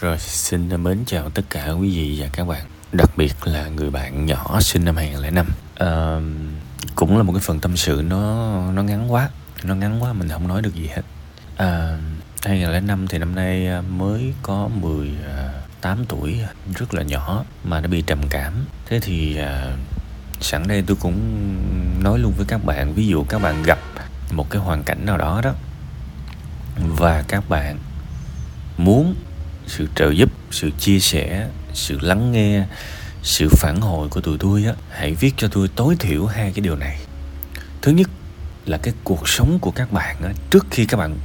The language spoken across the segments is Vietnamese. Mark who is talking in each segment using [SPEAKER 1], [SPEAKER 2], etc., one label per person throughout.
[SPEAKER 1] Rồi xin mến chào tất cả quý vị và các bạn Đặc biệt là người bạn nhỏ sinh năm 2005 à, Cũng là một cái phần tâm sự nó nó ngắn quá Nó ngắn quá mình không nói được gì hết. À, 2005 thì năm nay ờ, mới có 18 ờ, tuổi Rất là nhỏ mà nó bị trầm cảm. Thế thì à, sẵn đây tôi cũng nói luôn với các bạn Ví dụ các bạn gặp một cái hoàn cảnh nào đó đó Và các bạn muốn sự trợ giúp, sự chia sẻ, sự lắng nghe, sự phản hồi của tụi tôi á, hãy viết cho tôi tối thiểu hai cái điều này. Thứ nhất là cái cuộc sống của các bạn á, trước khi các bạn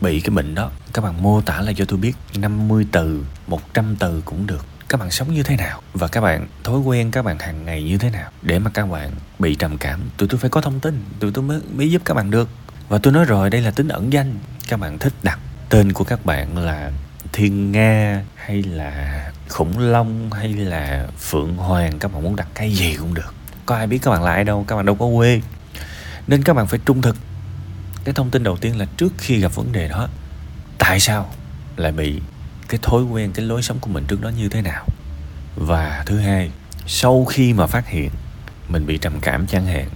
[SPEAKER 1] bị cái bệnh đó, các bạn mô tả lại cho tôi biết 50 từ 100 từ cũng được. Các bạn sống như thế nào và các bạn, thói quen các bạn hàng ngày như thế nào để mà các bạn bị trầm cảm, tụi tôi phải có thông tin, tụi tôi mới mới giúp các bạn được. Và tôi nói rồi, đây là tính ẩn danh. Các bạn thích đặt tên của các bạn là thiên nga hay là khủng long hay là phượng hoàng, các bạn muốn đặt cái gì cũng được. Có ai biết các bạn là ai đâu, các bạn đâu có quê. Nên các bạn phải trung thực. Cái thông tin đầu tiên là trước khi gặp vấn đề đó, tại sao lại bị cái thói quen, cái lối sống của mình trước đó như thế nào? Và thứ hai, sau khi mà phát hiện mình bị trầm cảm chẳng hạn,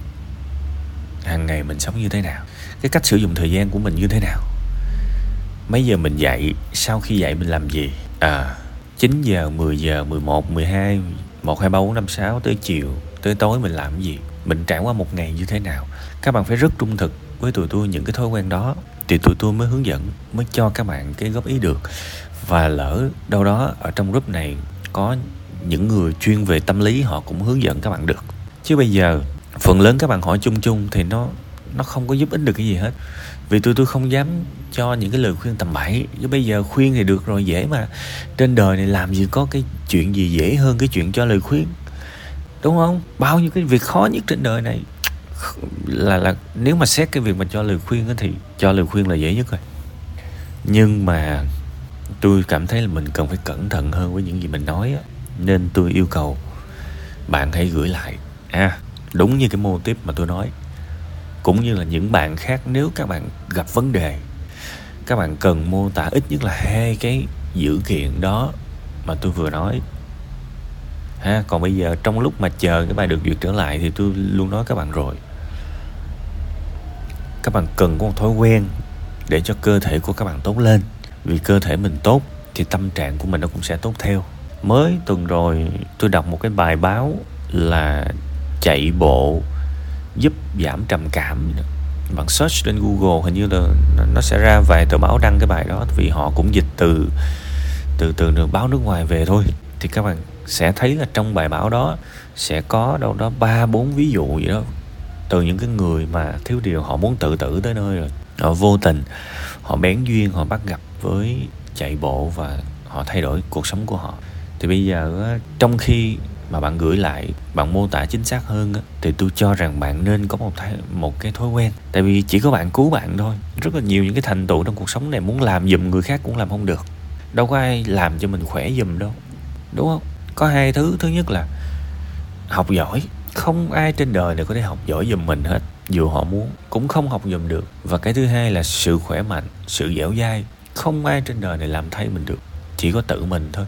[SPEAKER 1] hàng ngày mình sống như thế nào? Cái cách sử dụng thời gian của mình như thế nào? Mấy giờ mình dậy? Sau khi dậy mình làm gì? À 9 giờ 10 giờ 11 12 1 2 3 4 5 6 tới chiều. Tới tối mình làm gì? Mình trải qua một ngày như thế nào? Các bạn phải rất trung thực với tụi tôi những cái thói quen đó. Thì tụi tôi mới hướng dẫn, mới cho các bạn cái góp ý được. Và lỡ đâu đó ở trong group này có những người chuyên về tâm lý, họ cũng hướng dẫn các bạn được. Chứ bây giờ, phần lớn các bạn hỏi chung chung thì nó nó không có giúp ích được cái gì hết. Vì tụi tôi không dám cho những cái lời khuyên tầm bậy. Chứ bây giờ khuyên thì được rồi, dễ mà. Trên đời này làm gì có cái chuyện gì dễ hơn cái chuyện cho lời khuyên. Đúng không? Bao nhiêu cái việc khó nhất trên đời này. Là là nếu mà xét cái việc mà cho lời khuyên thì cho lời khuyên là dễ nhất rồi. Nhưng mà tôi cảm thấy là mình cần phải cẩn thận hơn với những gì mình nói nên tôi yêu cầu bạn hãy gửi lại. À đúng như cái mô tiếp mà tôi nói cũng như là những bạn khác, nếu các bạn gặp vấn đề, các bạn cần mô tả ít nhất là hai cái dữ kiện đó mà tôi vừa nói. Ha, còn bây giờ trong lúc mà chờ cái bài được duyệt trở lại thì tôi luôn nói các bạn rồi. Các bạn cần có một thói quen để cho cơ thể của các bạn tốt lên. Vì cơ thể mình tốt thì tâm trạng của mình nó cũng sẽ tốt theo. Mới tuần rồi tôi đọc một cái bài báo là chạy bộ giúp giảm trầm cảm. Bạn search trên Google hình như là nó sẽ ra vài tờ báo đăng cái bài đó, vì họ cũng dịch từ từ từ được báo nước ngoài về thôi. Thì các bạn sẽ thấy là trong bài báo đó sẽ có đâu đó ba, bốn ví dụ gì đó từ những cái người mà thiếu điều họ muốn tự tử tới nơi rồi. Họ vô tình, họ bén duyên, họ bắt gặp với chạy bộ và họ thay đổi cuộc sống của họ. Thì bây giờ trong khi mà bạn gửi lại bạn mô tả chính xác hơn á, thì tôi cho rằng bạn nên có một thái, một cái thói quen. Tại vì chỉ có bạn cứu bạn thôi. Rất là nhiều những cái thành tựu trong cuộc sống này muốn làm giùm người khác cũng làm không được. Đâu có ai làm cho mình khỏe giùm đâu. Đúng không? Có hai thứ. Thứ nhất là học giỏi. Không ai trên đời này có thể học giỏi giùm mình hết dù họ muốn. Cũng không học giùm được. Và cái thứ hai là sự khỏe mạnh sự dẻo dai. Không ai trên đời này làm thay mình được chỉ có tự mình thôi.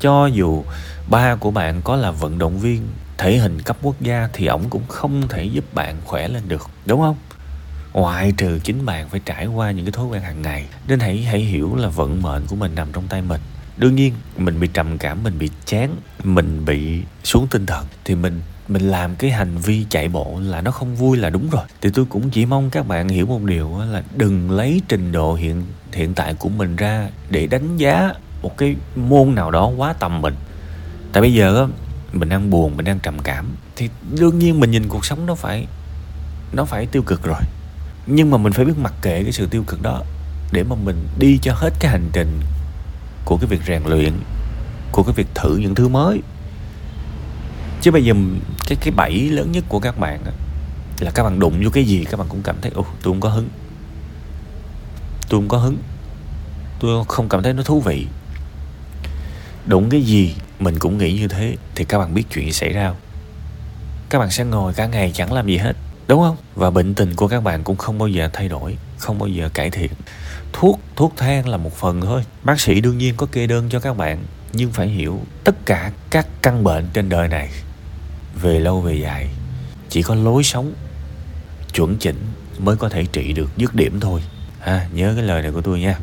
[SPEAKER 1] Cho dù ba của bạn có là vận động viên, thể hình cấp quốc gia thì ổng cũng không thể giúp bạn khỏe lên được, đúng không? Ngoại trừ chính bạn phải trải qua những cái thói quen hàng ngày, nên hãy hãy hiểu là vận mệnh của mình nằm trong tay mình. Đương nhiên, mình bị trầm cảm, mình bị chán, mình bị xuống tinh thần thì mình mình làm cái hành vi chạy bộ là nó không vui là đúng rồi. Thì tôi cũng chỉ mong các bạn hiểu một điều là đừng lấy trình độ hiện hiện tại của mình ra để đánh giá một cái môn nào đó quá tầm mình. Tại bây giờ mình đang buồn, mình đang trầm cảm, thì đương nhiên mình nhìn cuộc sống nó phải nó phải tiêu cực rồi. Nhưng mà mình phải biết mặc kệ cái sự tiêu cực đó để mà mình đi cho hết cái hành trình của cái việc rèn luyện, của cái việc thử những thứ mới. Chứ bây giờ cái cái bẫy lớn nhất của các bạn là các bạn đụng vô cái gì các bạn cũng cảm thấy, ồ, tôi không có hứng. Tôi không có hứng. Tôi không cảm thấy nó thú vị đúng cái gì mình cũng nghĩ như thế, thì các bạn biết chuyện xảy ra không? Các bạn sẽ ngồi cả ngày chẳng làm gì hết, đúng không? Và bệnh tình của các bạn cũng không bao giờ thay đổi, không bao giờ cải thiện. Thuốc thuốc thang là một phần thôi. Bác sĩ đương nhiên có kê đơn cho các bạn, nhưng phải hiểu tất cả các căn bệnh trên đời này, về lâu về dài, chỉ có lối sống chuẩn chỉnh mới có thể trị được dứt điểm thôi. Ha nhớ cái lời này của tôi nha.